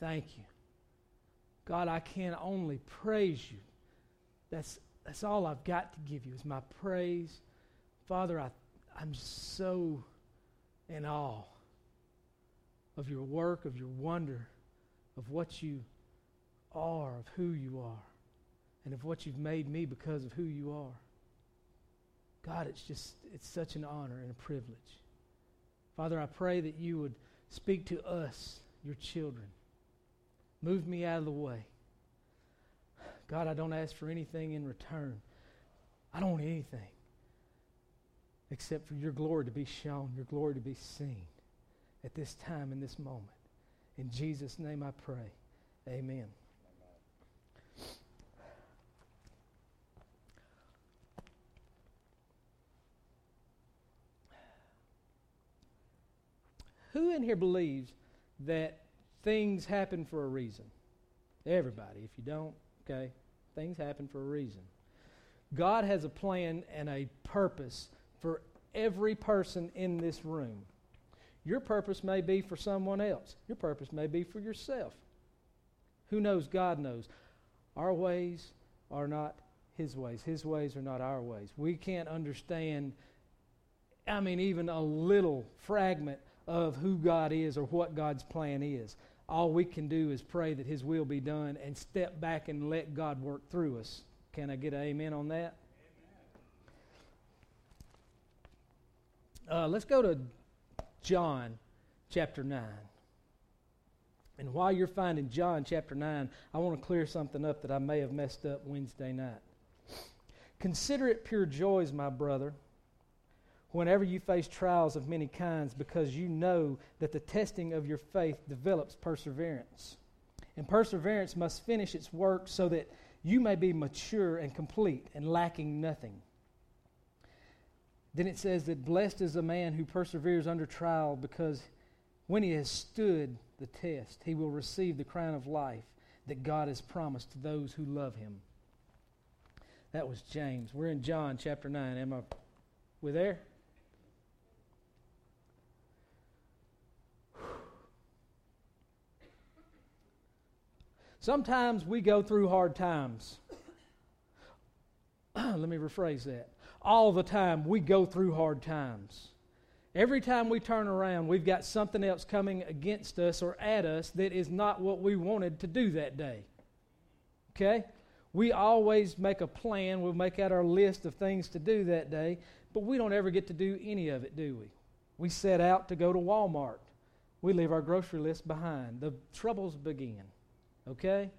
thank you. God, I can only praise you. That's, that's all I've got to give you is my praise. Father, I, I'm so in awe of your work, of your wonder, of what you are, of who you are, and of what you've made me because of who you are. God, it's just, it's such an honor and a privilege. Father, I pray that you would speak to us, your children. Move me out of the way. God, I don't ask for anything in return. I don't want anything except for your glory to be shown, your glory to be seen at this time, in this moment. In Jesus' name I pray. Amen. Who in here believes that things happen for a reason? Everybody. If you don't, okay, things happen for a reason. God has a plan and a purpose for every person in this room. Your purpose may be for someone else, your purpose may be for yourself. Who knows? God knows. Our ways are not His ways, His ways are not our ways. We can't understand, I mean, even a little fragment of who God is or what God's plan is. All we can do is pray that His will be done and step back and let God work through us. Can I get an amen on that? Uh, let's go to John chapter 9. And while you're finding John chapter 9, I want to clear something up that I may have messed up Wednesday night. Consider it pure joys, my brother, whenever you face trials of many kinds, because you know that the testing of your faith develops perseverance. And perseverance must finish its work so that you may be mature and complete and lacking nothing. Then it says that blessed is a man who perseveres under trial because when he has stood the test, he will receive the crown of life that God has promised to those who love him. That was James. We're in John chapter 9. Am I we there? Sometimes we go through hard times. Let me rephrase that all the time we go through hard times. Every time we turn around, we've got something else coming against us or at us that is not what we wanted to do that day. Okay? We always make a plan, we'll make out our list of things to do that day, but we don't ever get to do any of it, do we? We set out to go to Walmart. We leave our grocery list behind. The troubles begin. Okay?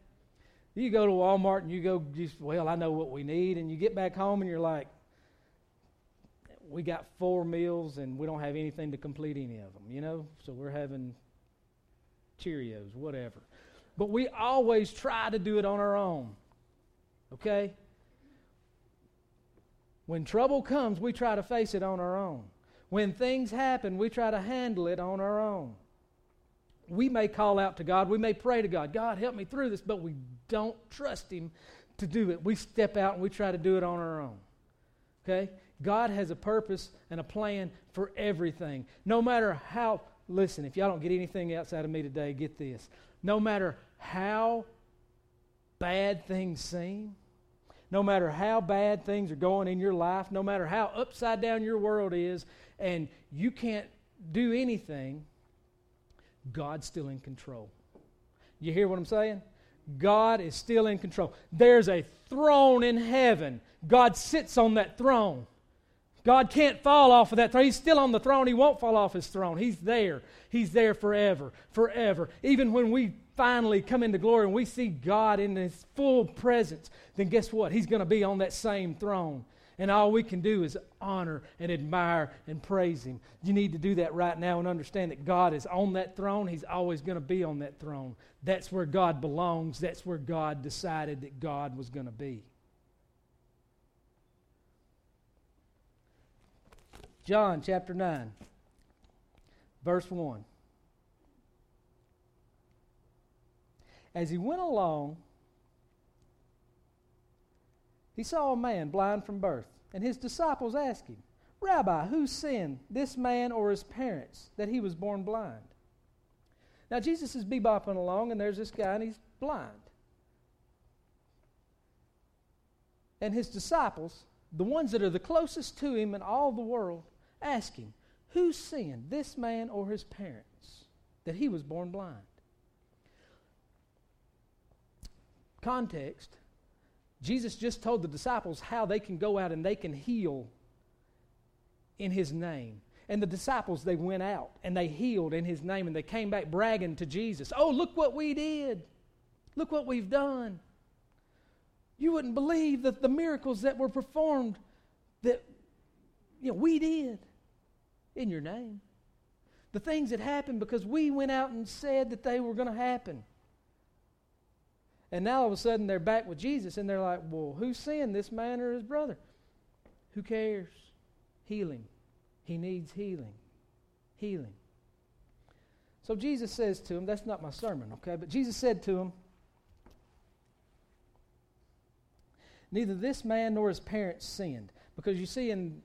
You go to Walmart and you go, just, well, I know what we need, and you get back home and you're like, we got four meals and we don't have anything to complete any of them, you know? So we're having Cheerios, whatever. But we always try to do it on our own. Okay? When trouble comes, we try to face it on our own. When things happen, we try to handle it on our own. We may call out to God, we may pray to God, God, help me through this, but we don't trust Him to do it. We step out and we try to do it on our own. Okay? God has a purpose and a plan for everything. No matter how, listen, if y'all don't get anything outside of me today, get this. No matter how bad things seem, no matter how bad things are going in your life, no matter how upside down your world is, and you can't do anything, God's still in control. You hear what I'm saying? God is still in control. There's a throne in heaven. God sits on that throne. God can't fall off of that throne. He's still on the throne. He won't fall off his throne. He's there. He's there forever, forever. Even when we finally come into glory and we see God in his full presence, then guess what? He's going to be on that same throne. And all we can do is honor and admire and praise him. You need to do that right now and understand that God is on that throne. He's always going to be on that throne. That's where God belongs. That's where God decided that God was going to be. John chapter 9, verse 1. As he went along, he saw a man blind from birth, and his disciples asked him, Rabbi, who sinned, this man or his parents, that he was born blind? Now, Jesus is bebopping along, and there's this guy, and he's blind. And his disciples, the ones that are the closest to him in all the world, ask him, Who sinned, this man or his parents, that he was born blind? Context Jesus just told the disciples how they can go out and they can heal in his name. And the disciples, they went out and they healed in his name and they came back bragging to Jesus. Oh, look what we did. Look what we've done. You wouldn't believe that the miracles that were performed that you know, we did in your name. The things that happened because we went out and said that they were going to happen. And now all of a sudden they're back with Jesus and they're like, well, who sinned, this man or his brother? Who cares? Healing. He needs healing. Healing. So Jesus says to him, that's not my sermon, okay? But Jesus said to him, Neither this man nor his parents sinned. Because you see, in,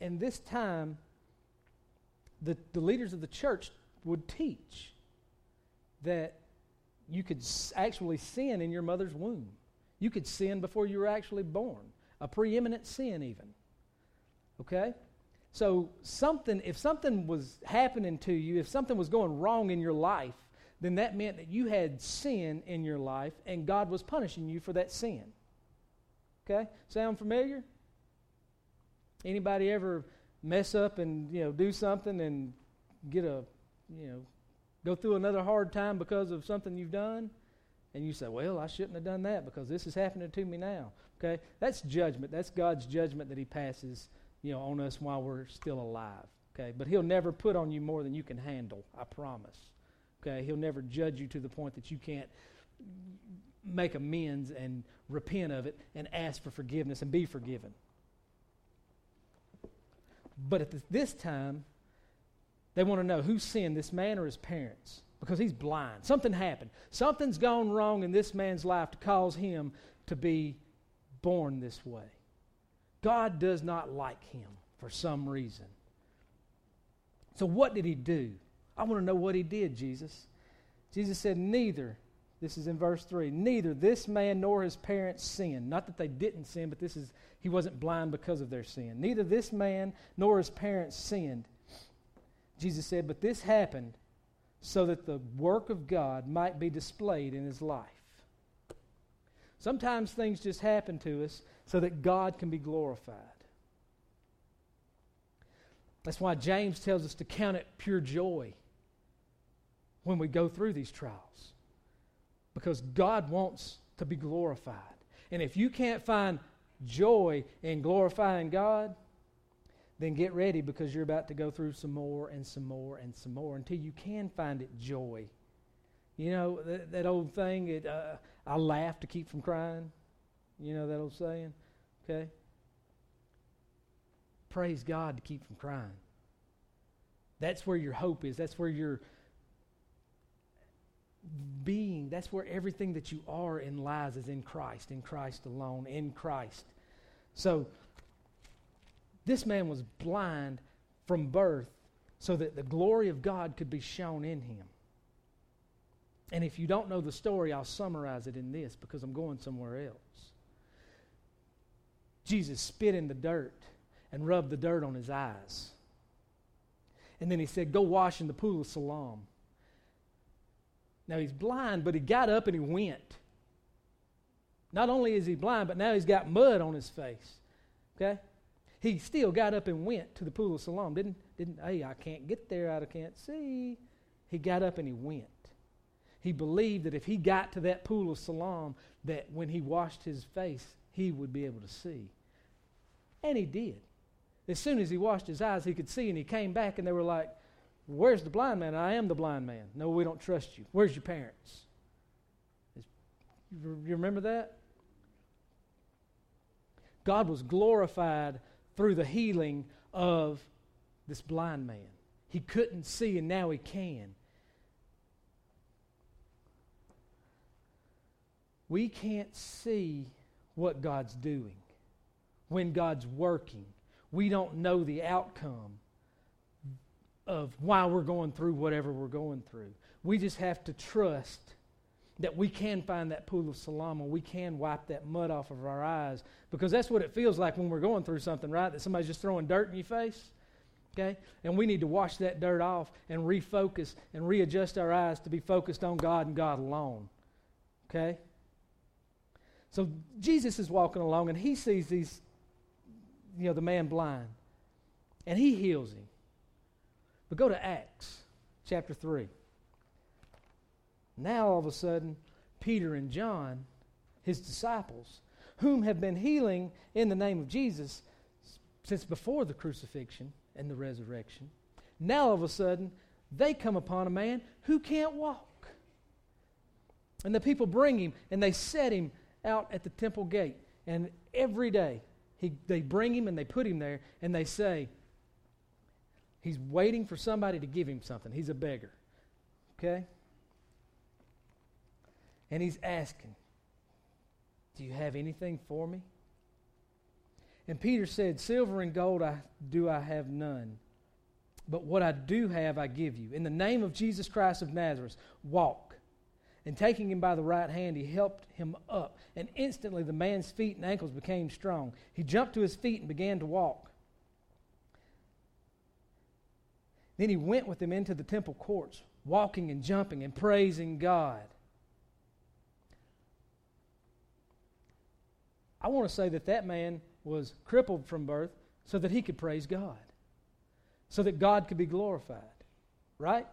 in this time, the, the leaders of the church would teach that you could actually sin in your mother's womb. You could sin before you were actually born, a preeminent sin, even. Okay? So, something, if something was happening to you, if something was going wrong in your life, then that meant that you had sin in your life and God was punishing you for that sin. Okay? Sound familiar? Anybody ever mess up and, you know, do something and get a, you know, go through another hard time because of something you've done? And you say, well, I shouldn't have done that because this is happening to me now. Okay? That's judgment. That's God's judgment that He passes, you know, on us while we're still alive. Okay? But He'll never put on you more than you can handle. I promise. Okay? He'll never judge you to the point that you can't make amends and repent of it and ask for forgiveness and be forgiven. But at this time, they want to know who sinned, this man or his parents, because he's blind. Something happened. Something's gone wrong in this man's life to cause him to be born this way. God does not like him for some reason. So, what did he do? I want to know what he did, Jesus. Jesus said, Neither this is in verse 3. Neither this man nor his parents sinned. Not that they didn't sin, but this is he wasn't blind because of their sin. Neither this man nor his parents sinned. Jesus said, but this happened so that the work of God might be displayed in his life. Sometimes things just happen to us so that God can be glorified. That's why James tells us to count it pure joy when we go through these trials because God wants to be glorified. And if you can't find joy in glorifying God, then get ready because you're about to go through some more and some more and some more until you can find it joy. You know, that, that old thing, it, uh, I laugh to keep from crying. You know that old saying? Okay? Praise God to keep from crying. That's where your hope is. That's where your being, that's where everything that you are in lies is in Christ, in Christ alone, in Christ. So, this man was blind from birth so that the glory of God could be shown in him. And if you don't know the story, I'll summarize it in this because I'm going somewhere else. Jesus spit in the dirt and rubbed the dirt on his eyes. And then he said, Go wash in the pool of Siloam. Now he's blind, but he got up and he went. Not only is he blind, but now he's got mud on his face. Okay? He still got up and went to the pool of Siloam. Didn't, didn't, hey, I can't get there, I can't see. He got up and he went. He believed that if he got to that pool of Siloam, that when he washed his face, he would be able to see. And he did. As soon as he washed his eyes, he could see, and he came back, and they were like, Where's the blind man? I am the blind man. No, we don't trust you. Where's your parents? You remember that? God was glorified through the healing of this blind man. He couldn't see, and now he can. We can't see what God's doing when God's working. We don't know the outcome of why we're going through whatever we're going through. We just have to trust that we can find that pool of Siloam and we can wipe that mud off of our eyes because that's what it feels like when we're going through something, right? That somebody's just throwing dirt in your face. Okay? And we need to wash that dirt off and refocus and readjust our eyes to be focused on God and God alone. Okay? So Jesus is walking along and he sees these, you know, the man blind. And he heals him. But go to Acts chapter 3. Now all of a sudden, Peter and John, his disciples, whom have been healing in the name of Jesus since before the crucifixion and the resurrection, now all of a sudden, they come upon a man who can't walk. And the people bring him and they set him out at the temple gate. And every day, he, they bring him and they put him there and they say, He's waiting for somebody to give him something. He's a beggar. Okay? And he's asking, Do you have anything for me? And Peter said, Silver and gold I, do I have none. But what I do have, I give you. In the name of Jesus Christ of Nazareth, walk. And taking him by the right hand, he helped him up. And instantly the man's feet and ankles became strong. He jumped to his feet and began to walk. Then he went with them into the temple courts, walking and jumping and praising God. I want to say that that man was crippled from birth so that he could praise God, so that God could be glorified, right?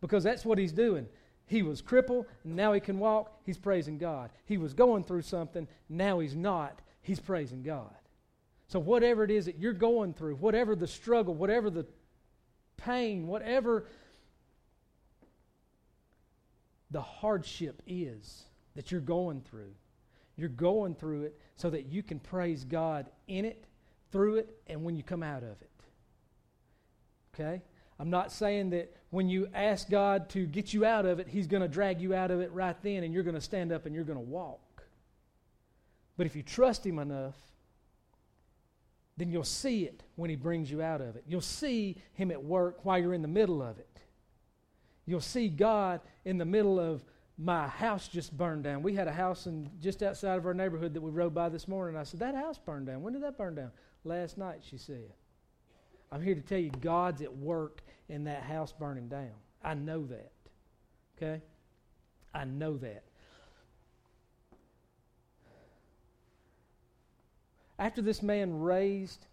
Because that's what he's doing. He was crippled, and now he can walk. He's praising God. He was going through something, now he's not. He's praising God. So, whatever it is that you're going through, whatever the struggle, whatever the pain, whatever the hardship is that you're going through, you're going through it so that you can praise God in it, through it, and when you come out of it. Okay? I'm not saying that when you ask God to get you out of it, He's going to drag you out of it right then and you're going to stand up and you're going to walk. But if you trust Him enough, then you'll see it when He brings you out of it. You'll see Him at work while you're in the middle of it. You'll see God in the middle of my house just burned down. We had a house in, just outside of our neighborhood that we rode by this morning. I said, That house burned down. When did that burn down? Last night, she said. I'm here to tell you, God's at work in that house burning down. I know that. Okay? I know that. After this man raised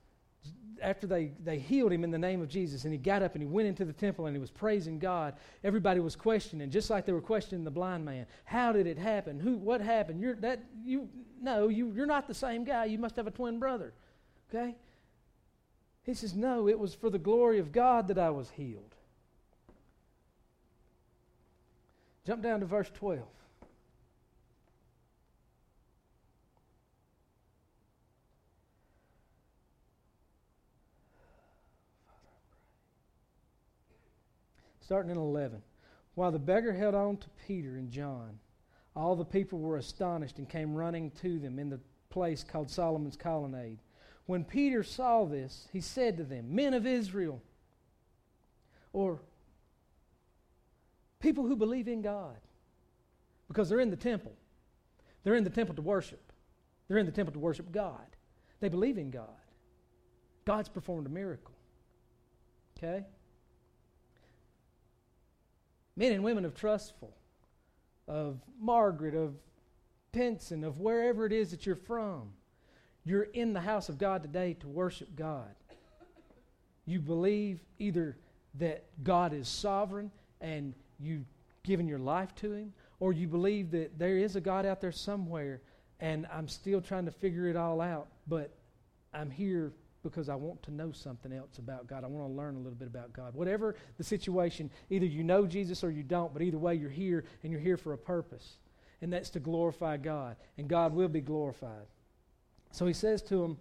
after they, they healed him in the name of Jesus and he got up and he went into the temple and he was praising God, everybody was questioning, just like they were questioning the blind man. How did it happen? Who what happened? You're that you no, you you're not the same guy. You must have a twin brother. Okay? He says, No, it was for the glory of God that I was healed. Jump down to verse 12. Starting in 11. While the beggar held on to Peter and John, all the people were astonished and came running to them in the place called Solomon's Colonnade. When Peter saw this, he said to them, Men of Israel, or people who believe in God, because they're in the temple. They're in the temple to worship. They're in the temple to worship God. They believe in God. God's performed a miracle. Okay? Men and women of Trussville, of Margaret, of Pinson, of wherever it is that you're from. You're in the house of God today to worship God. You believe either that God is sovereign and you've given your life to Him, or you believe that there is a God out there somewhere and I'm still trying to figure it all out, but I'm here because I want to know something else about God. I want to learn a little bit about God. Whatever the situation, either you know Jesus or you don't, but either way, you're here and you're here for a purpose, and that's to glorify God, and God will be glorified. So he says to them,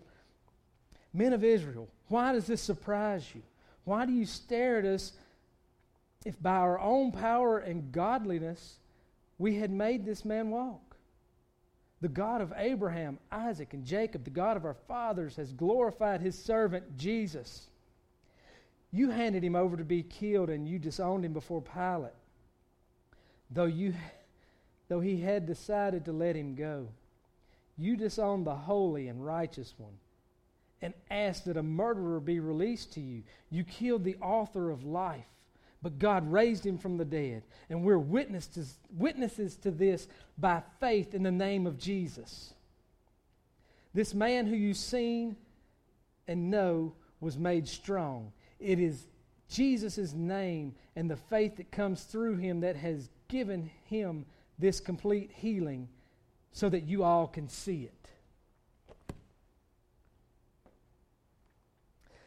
Men of Israel, why does this surprise you? Why do you stare at us if by our own power and godliness we had made this man walk? The God of Abraham, Isaac, and Jacob, the God of our fathers, has glorified his servant Jesus. You handed him over to be killed and you disowned him before Pilate. Though, you, though he had decided to let him go, you disowned the holy and righteous one and asked that a murderer be released to you. You killed the author of life, but God raised him from the dead. And we're witnesses, witnesses to this by faith in the name of Jesus. This man who you've seen and know was made strong. It is Jesus' name and the faith that comes through him that has given him this complete healing so that you all can see it.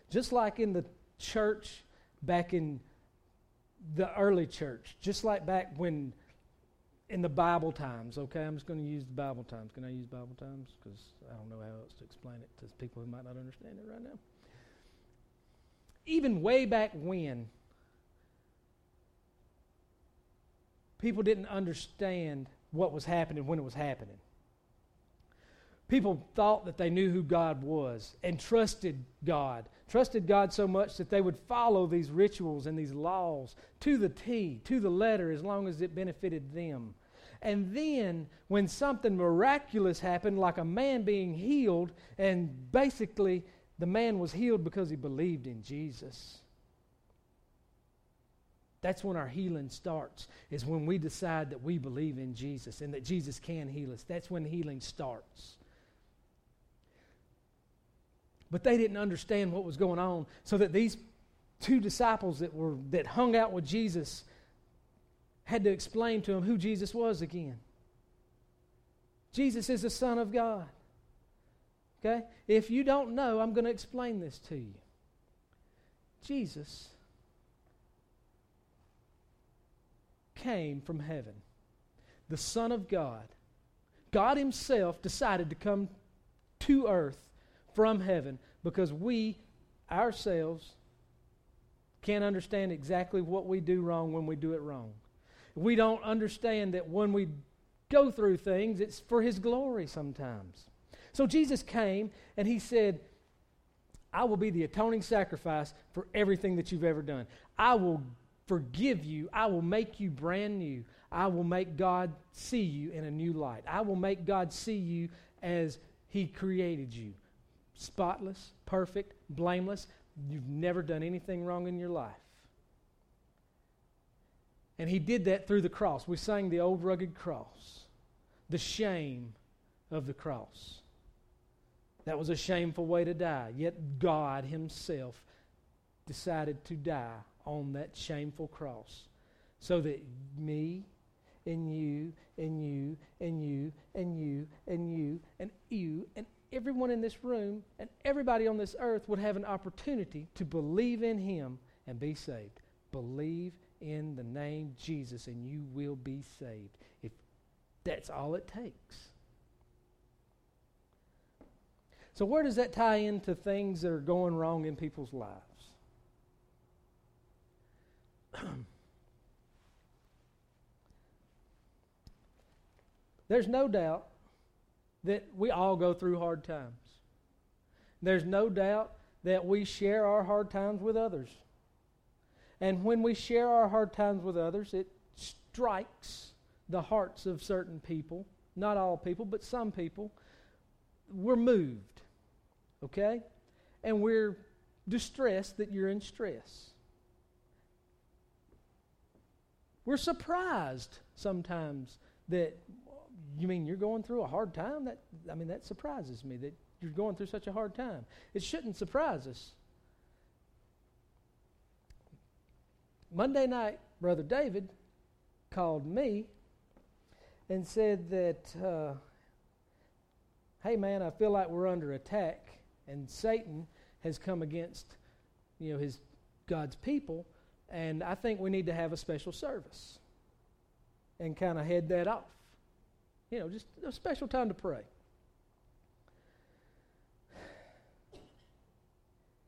Just like in the church back in the early church, just like back when in the Bible times, okay? I'm just going to use the Bible times. Can I use Bible times? Because I don't know how else to explain it to people who might not understand it right now. Even way back when, people didn't understand what was happening when it was happening. People thought that they knew who God was and trusted God. Trusted God so much that they would follow these rituals and these laws to the T, to the letter, as long as it benefited them. And then, when something miraculous happened, like a man being healed, and basically the man was healed because he believed in Jesus. That's when our healing starts, is when we decide that we believe in Jesus and that Jesus can heal us. That's when healing starts. But they didn't understand what was going on, so that these two disciples that were that hung out with Jesus had to explain to him who Jesus was again. Jesus is the Son of God. Okay? If you don't know, I'm going to explain this to you. Jesus came from heaven, the Son of God. God Himself decided to come to earth from heaven because we ourselves can't understand exactly what we do wrong when we do it wrong. We don't understand that when we go through things, it's for His glory sometimes. So Jesus came and He said, I will be the atoning sacrifice for everything that you've ever done. I will forgive you. I will make you brand new. I will make God see you in a new light. I will make God see you as He created you spotless, perfect, blameless. You've never done anything wrong in your life. And he did that through the cross. We sang the old rugged cross, the shame of the cross. That was a shameful way to die. Yet God Himself decided to die on that shameful cross so that me and you and you and you and you and you and you and everyone in this room and everybody on this earth would have an opportunity to believe in Him and be saved. Believe in the name Jesus and you will be saved. If that's all it takes. So, where does that tie into things that are going wrong in people's lives? There's no doubt that we all go through hard times. There's no doubt that we share our hard times with others. And when we share our hard times with others, it strikes the hearts of certain people. Not all people, but some people. We're moved, okay? And we're distressed that you're in stress. We're surprised sometimes that you mean you're going through a hard time? That I mean that surprises me that you're going through such a hard time. It shouldn't surprise us. Monday night, Brother David called me and said that, uh, hey man, I feel like we're under attack and Satan has come against, you know, his God's people, and I think we need to have a special service and kind of head that off. You know, just a special time to pray.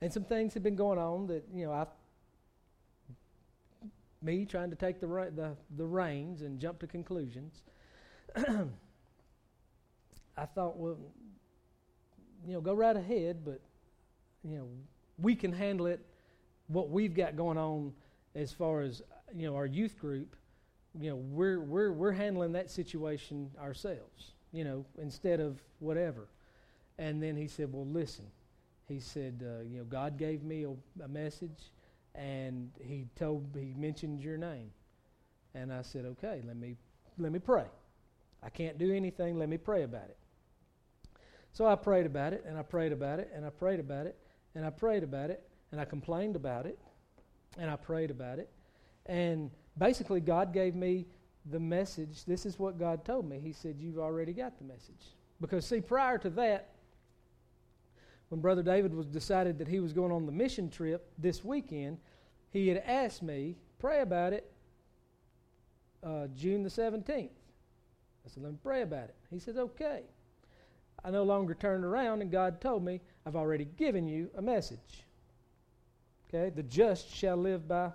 And some things have been going on that, you know, I me trying to take the, the, the reins and jump to conclusions. I thought, well, you know, go right ahead, but, you know, we can handle it what we've got going on as far as you know our youth group, you know, we're we're we're handling that situation ourselves, you know, instead of whatever. And then he said, "Well, listen." He said, uh, "You know, God gave me a, a message, and he told he mentioned your name." And I said, "Okay, let me let me pray. I can't do anything. Let me pray about it." So I prayed about it, and I prayed about it, and I prayed about it, and I prayed about it, and I complained about it, and I prayed about it. And basically, God gave me the message. This is what God told me. He said, You've already got the message. Because, see, prior to that, when Brother David was decided that he was going on the mission trip this weekend, he had asked me, Pray about it uh, June the 17th. I said, Let me pray about it. He said, Okay. I no longer turned around, and God told me, I've already given you a message. Okay? The just shall live by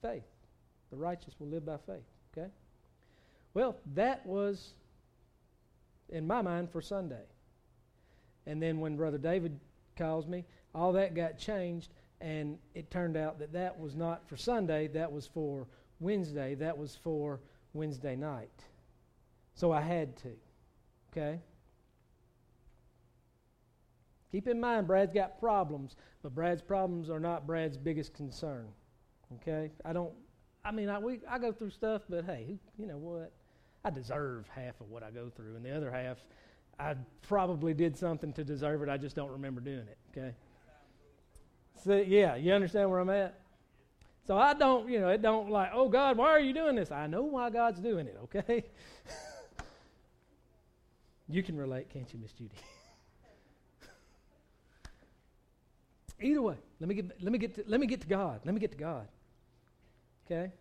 faith, the righteous will live by faith. Okay? Well, that was, in my mind, for Sunday. And then when Brother David calls me, all that got changed, and it turned out that that was not for Sunday, that was for Wednesday, that was for Wednesday night. So I had to. Okay? Keep in mind, Brad's got problems, but Brad's problems are not Brad's biggest concern. Okay? I don't, I mean, I, we, I go through stuff, but hey, who, you know what? I deserve half of what I go through, and the other half, I probably did something to deserve it. I just don't remember doing it. Okay? So, yeah, you understand where I'm at? So I don't, you know, it don't like, oh God, why are you doing this? I know why God's doing it, okay? you can relate, can't you, Miss Judy? Either way, let me get let me get to, let me get to God. Let me get to God. Okay?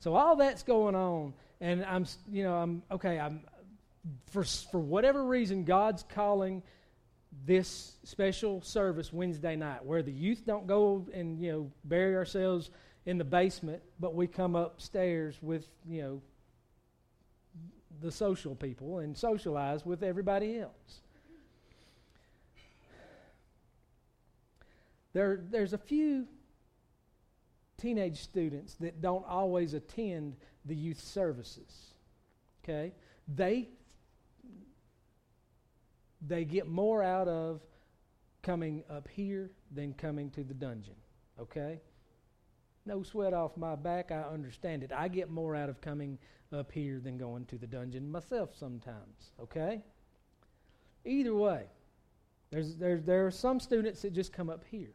So all that's going on and I'm you know, I'm okay, I'm for for whatever reason God's calling this special service Wednesday night where the youth don't go and you know bury ourselves in the basement, but we come upstairs with, you know, the social people and socialize with everybody else. There, there's a few teenage students that don't always attend the youth services. Okay? They they get more out of coming up here than coming to the dungeon. Okay? No sweat off my back. I understand it. I get more out of coming up here than going to the dungeon myself sometimes. Okay? Either way, there's, there's, there are some students that just come up here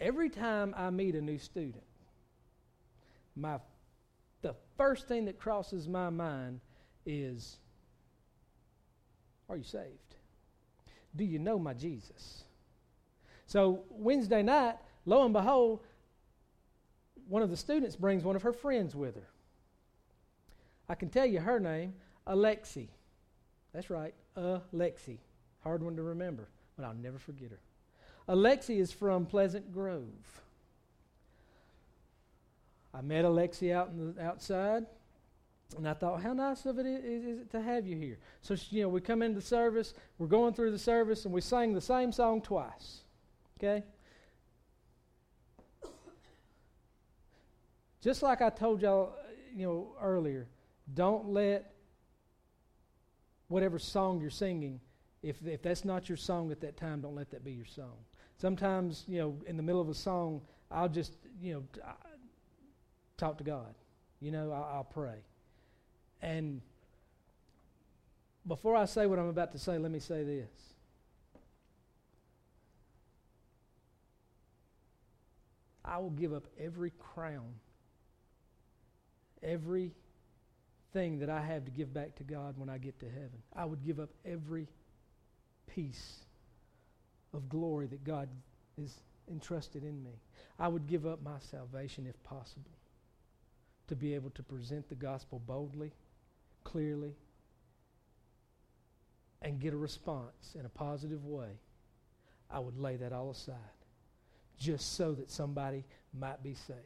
every time I meet a new student, my the first thing that crosses my mind is are you saved? Do you know my Jesus? So Wednesday night, lo and behold, one of the students brings one of her friends with her. I can tell you her name, Alexi. That's right, Alexi. Hard one to remember, but I'll never forget her. Alexi is from Pleasant Grove. I met Alexi out in the outside, and I thought, how nice of it is, is it to have you here. So, you know, we come into service, we're going through the service, and we sang the same song twice. Okay? Just like I told y'all, uh, you know, earlier, don't let whatever song you're singing, if, if that's not your song at that time, don't let that be your song. Sometimes, you know, in the middle of a song, I'll just, you know, talk to God. You know, I'll, I'll pray. And before I say what I'm about to say, let me say this. I will give up every crown, every thing that I have to give back to God when I get to heaven. I would give up every piece of glory that God is entrusted in me. I would give up my salvation if possible to be able to present the gospel boldly, clearly, and get a response in a positive way. I would lay that all aside just so that somebody might be saved.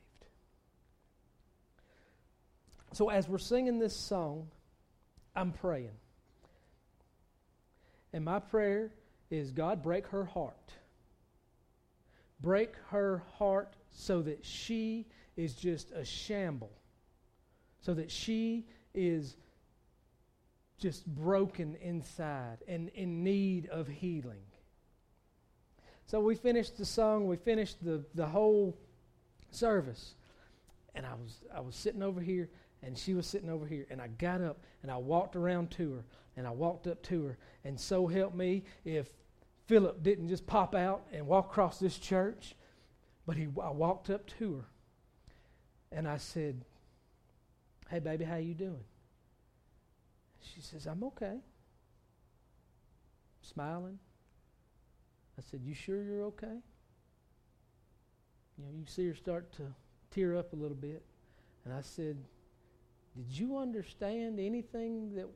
So, as we're singing this song, I'm praying. And my prayer is God break her heart. break her heart so that she is just a shamble, so that she is just broken inside and in need of healing. So we finished the song, we finished the, the whole service. And I was I was sitting over here and she was sitting over here and I got up and I walked around to her and I walked up to her and so help me if Philip didn't just pop out and walk across this church, but he I walked up to her and I said, "Hey baby, how you doing?" She says, "I'm okay." Smiling. I said, You sure you're okay? You know, you see her start to tear up a little bit. And I said, Did you understand anything that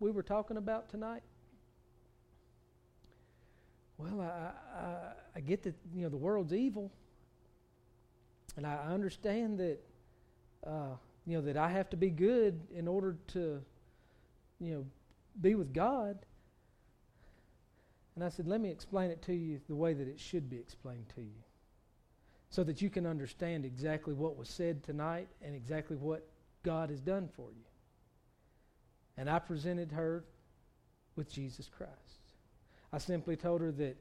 we were talking about tonight? Well, I, I, I get that, you know, the world's evil. And I understand that, uh, you know, that I have to be good in order to, you know, be with God. And I said, let me explain it to you the way that it should be explained to you so that you can understand exactly what was said tonight and exactly what God has done for you. And I presented her with Jesus Christ. I simply told her that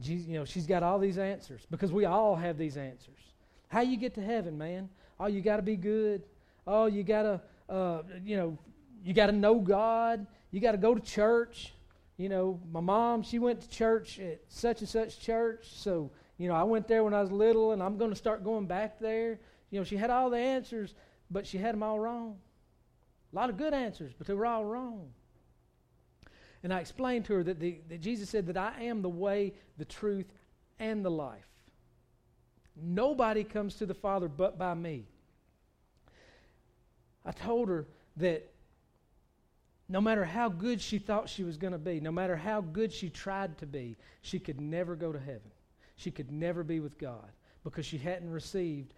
Jesus, you know, she's got all these answers because we all have these answers. How you get to heaven, man? Oh, you got to be good. Oh, you got to, uh, you know, you got to know God. You got to go to church you know, my mom, she went to church at such and such church, so, you know, I went there when I was little and I'm going to start going back there. You know, she had all the answers, but she had them all wrong. A lot of good answers, but they were all wrong. And I explained to her that, the, that Jesus said that I am the way, the truth, and the life. Nobody comes to the Father but by me. I told her that no matter how good she thought she was going to be, no matter how good she tried to be, she could never go to heaven. She could never be with God because she hadn't received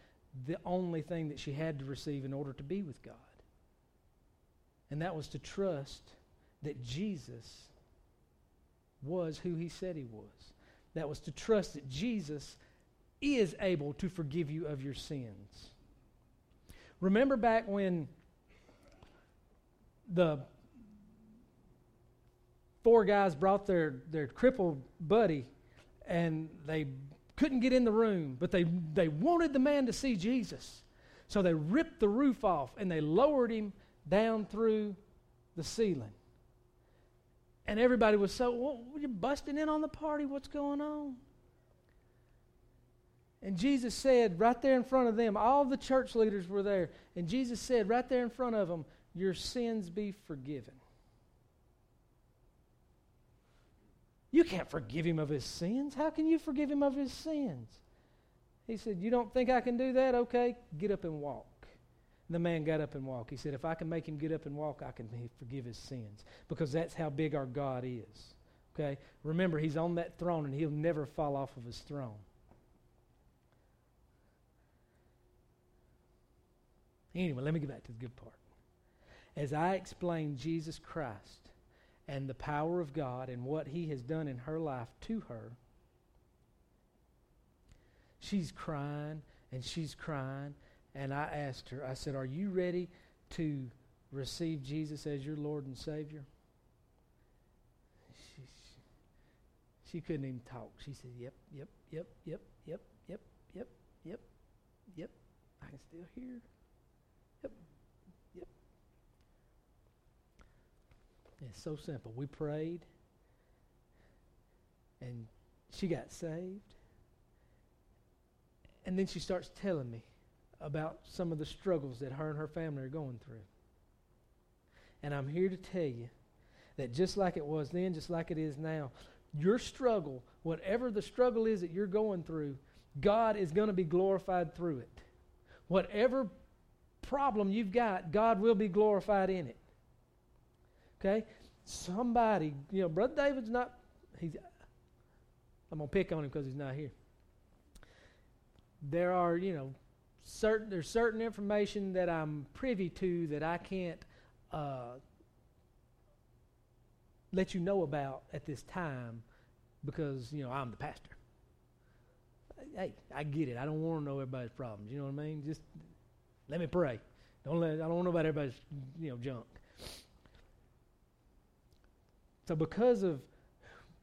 the only thing that she had to receive in order to be with God. And that was to trust that Jesus was who he said he was. That was to trust that Jesus is able to forgive you of your sins. Remember back when the four guys brought their, their crippled buddy and they couldn't get in the room, but they, they wanted the man to see Jesus. So they ripped the roof off and they lowered him down through the ceiling. And everybody was so, well, you're busting in on the party. What's going on? And Jesus said, right there in front of them, all the church leaders were there. And Jesus said, right there in front of them, Your sins be forgiven. You can't forgive him of his sins. How can you forgive him of his sins? He said, You don't think I can do that? Okay, get up and walk. The man got up and walked. He said, If I can make him get up and walk, I can forgive his sins. Because that's how big our God is. Okay? Remember, he's on that throne and he'll never fall off of his throne. Anyway, let me get back to the good part. As I explained Jesus Christ, and the power of God and what He has done in her life to her, she's crying and she's crying. And I asked her, I said, Are you ready to receive Jesus as your Lord and Savior? She, she, she couldn't even talk. She said, Yep, yep, yep, yep, yep, yep, yep, yep, yep. I can still hear. Yep, yep. It's so simple. We prayed, and she got saved. And then she starts telling me about some of the struggles that her and her family are going through. And I'm here to tell you that just like it was then, just like it is now, your struggle, whatever the struggle is that you're going through, God is going to be glorified through it. Whatever problem you've got, God will be glorified in it. Okay? Somebody, you know, Brother David's not, he's, I'm going to pick on him because he's not here. There are, you know, certain, there's certain information that I'm privy to that I can't uh, let you know about at this time because, you know, I'm the pastor. hey, I get it. I don't want to know everybody's problems. You know what I mean? Just let me pray. Don't let I don't know about everybody's you know junk. So because of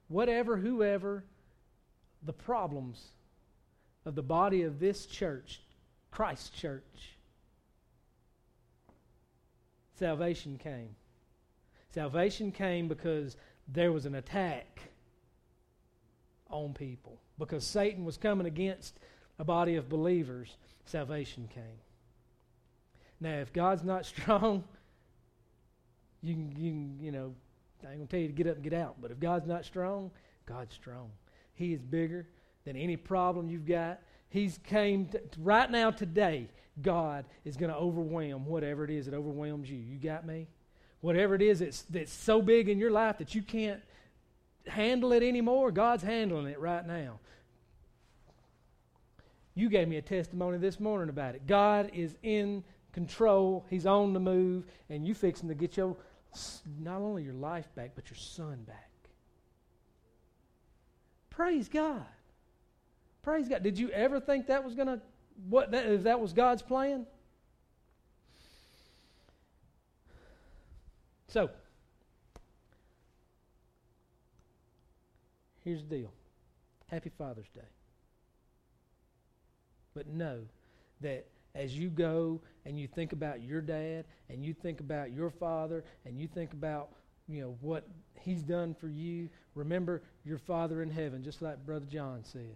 whatever, whoever, the problems of the body of this church, Christ Church, salvation came. Salvation came because there was an attack on people. Because Satan was coming against a body of believers, salvation came. Now, if God's not strong, you can, you, can, you know, I ain't going to tell you to get up and get out. But if God's not strong, God's strong. He is bigger than any problem you've got. He's came to, right now today. God is going to overwhelm whatever it is that overwhelms you. You got me? Whatever it is that's, that's so big in your life that you can't handle it anymore, God's handling it right now. You gave me a testimony this morning about it. God is in control. He's on the move, and you fixing to get your not only your life back, but your son back. Praise God. Praise God. Did you ever think that was going to what that if that was God's plan? So, here's the deal. Happy Father's Day. But know that as you go and you think about your dad and you think about your father and you think about you know what he's done for you remember your father in heaven just like brother john said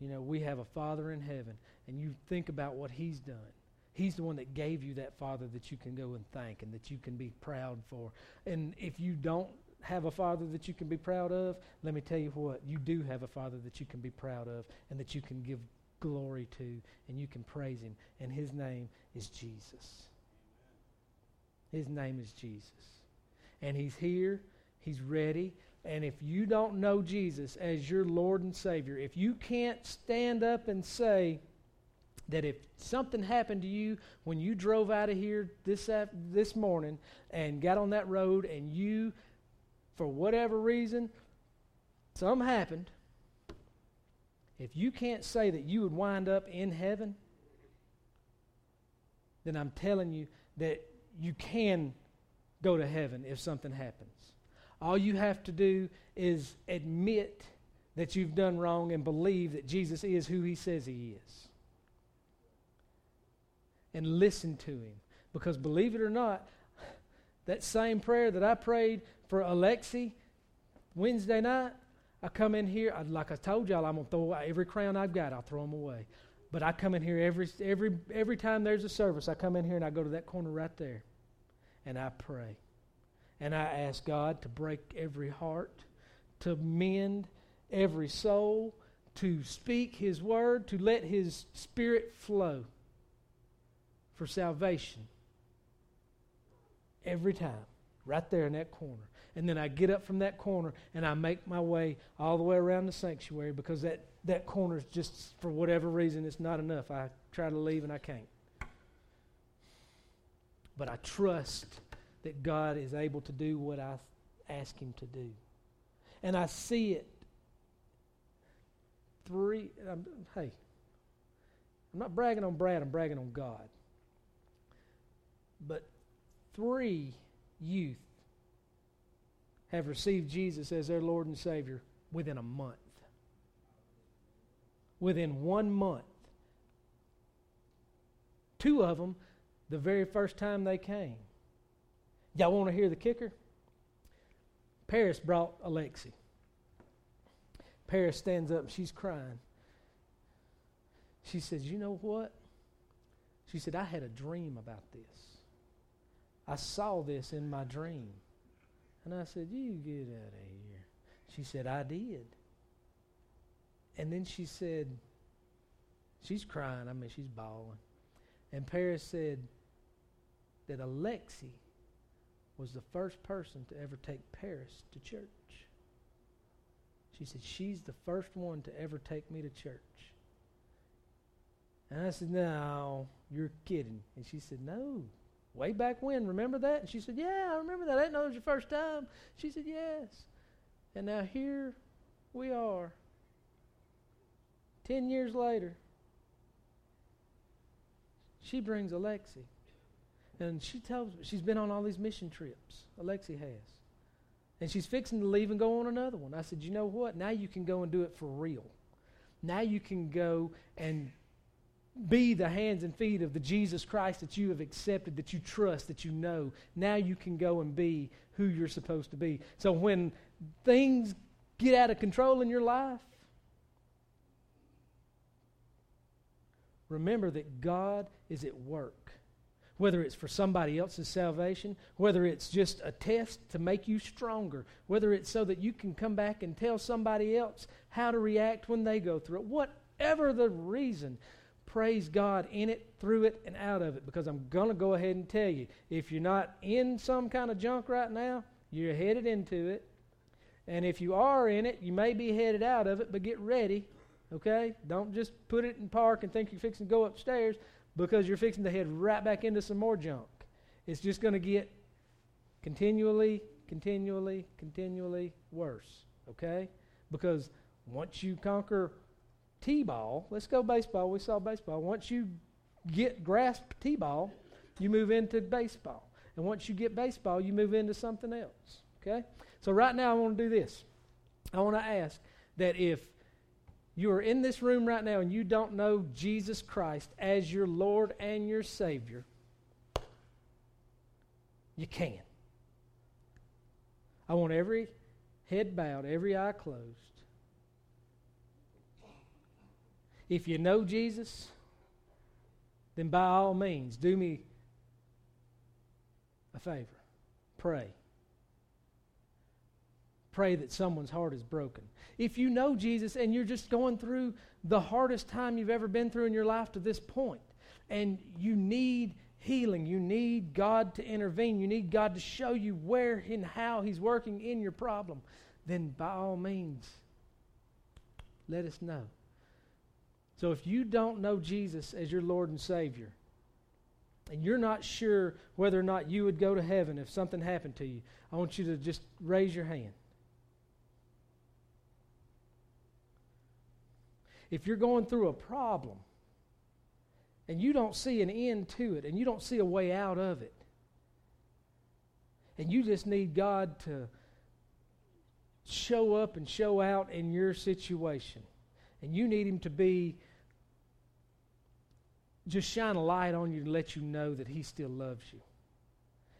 you know we have a father in heaven and you think about what he's done he's the one that gave you that father that you can go and thank and that you can be proud for and if you don't have a father that you can be proud of let me tell you what you do have a father that you can be proud of and that you can give glory to, and you can praise him. And his name is Jesus. His name is Jesus. And he's here, he's ready. And if you don't know Jesus as your Lord and Savior, if you can't stand up and say that if something happened to you when you drove out of here this, this morning and got on that road and you, for whatever reason, something happened, if you can't say that you would wind up in heaven, then I'm telling you that you can go to heaven if something happens. All you have to do is admit that you've done wrong and believe that Jesus is who he says he is. And listen to him. Because believe it or not, that same prayer that I prayed for Alexi Wednesday night, I come in here, I, like I told y'all, I'm going to throw every crown I've got, I'll throw them away. But I come in here every, every, every time there's a service, I come in here and I go to that corner right there and I pray. And I ask God to break every heart, to mend every soul, to speak His word, to let His Spirit flow for salvation. Every time, right there in that corner and then I get up from that corner and I make my way all the way around the sanctuary because that, that corner is just, for whatever reason, it's not enough. I try to leave and I can't. But I trust that God is able to do what I ask Him to do. And I see it. Three, I'm, hey, I'm not bragging on Brad, I'm bragging on God. But three youth have received Jesus as their Lord and Savior within a month. Within one month. Two of them, the very first time they came. Y'all want to hear the kicker? Paris brought Alexi. Paris stands up and she's crying. She says, You know what? She said, I had a dream about this. I saw this in my dream. And I said, You get out of here. She said, I did. And then she said, She's crying. I mean, she's bawling. And Paris said that Alexi was the first person to ever take Paris to church. She said, She's the first one to ever take me to church. And I said, No, you're kidding. And she said, No, Way back when, remember that? And she said, Yeah, I remember that. I didn't know it was your first time. She said, Yes. And now here we are, Ten years later, she brings Alexi. And she tells me, she's been on all these mission trips. Alexi has. And she's fixing to leave and go on another one. I said, you know what? Now you can go and do it for real. Now you can go and be the hands and feet of the Jesus Christ that you have accepted, that you trust, that you know. Now you can go and be who you're supposed to be. So when things get out of control in your life, remember that God is at work. Whether it's for somebody else's salvation, whether it's just a test to make you stronger, whether it's so that you can come back and tell somebody else how to react when they go through it, whatever the reason, praise God in it, through it, and out of it. Because I'm going to go ahead and tell you if you're not in some kind of junk right now, you're headed into it. And if you are in it, you may be headed out of it, but get ready, okay? Don't just put it in park and think you're fixing to go upstairs because you're fixing to head right back into some more junk. It's just going to get continually, continually, continually worse, okay? Because once you conquer T-ball, let's go baseball. We saw baseball. Once you get grasp T-ball, you move into baseball. And once you get baseball, you move into something else, okay? So right now I want to do this. I want to ask that if you are in this room right now and you don't know Jesus Christ as your Lord and your Savior, you can. I want every head bowed, every eye closed. If you know Jesus, then by all means, do me a favor. Pray. Pray that someone's heart is broken. If you know Jesus and you're just going through the hardest time you've ever been through in your life to this point, and you need healing, you need God to intervene, you need God to show you where and how He's working in your problem, then by all means, let us know. So if you don't know Jesus as your Lord and Savior, and you're not sure whether or not you would go to heaven if something happened to you, I want you to just raise your hand. If you're going through a problem and you don't see an end to it and you don't see a way out of it, and you just need God to show up and show out in your situation, and you need Him to be just shine a light on you to let you know that He still loves you,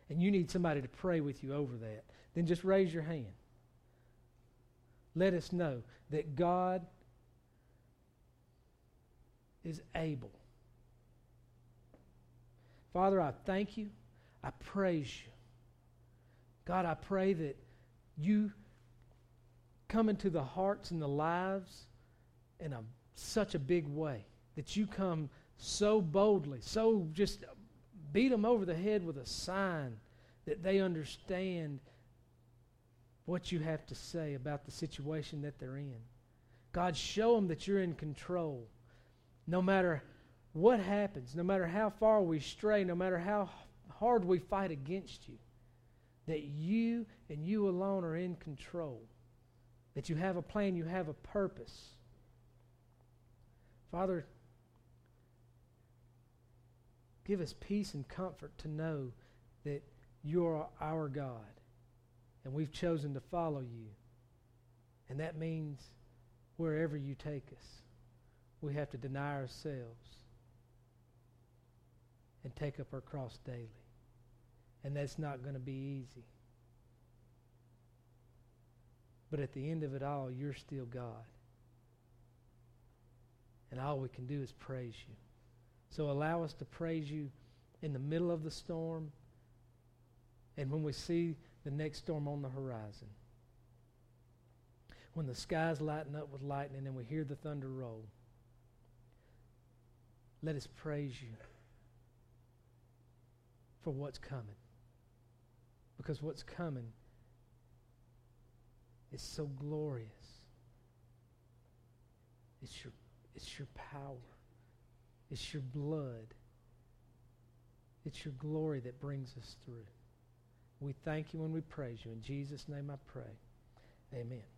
and you need somebody to pray with you over that, then just raise your hand. Let us know that God is able. Father, I thank you. I praise you. God, I pray that you come into the hearts and the lives in a, such a big way, that you come so boldly, so just beat them over the head with a sign that they understand what you have to say about the situation that they're in. God, show them that you're in control no matter what happens, no matter how far we stray, no matter how hard we fight against you, that you and you alone are in control, that you have a plan, you have a purpose. Father, give us peace and comfort to know that you're our God and we've chosen to follow you. And that means wherever you take us we have to deny ourselves and take up our cross daily. And that's not going to be easy. But at the end of it all, you're still God. And all we can do is praise you. So allow us to praise you in the middle of the storm and when we see the next storm on the horizon. When the skies lighten up with lightning and we hear the thunder roll. Let us praise you for what's coming. Because what's coming is so glorious. It's your, it's your power. It's your blood. It's your glory that brings us through. We thank you and we praise you. In Jesus' name I pray. Amen.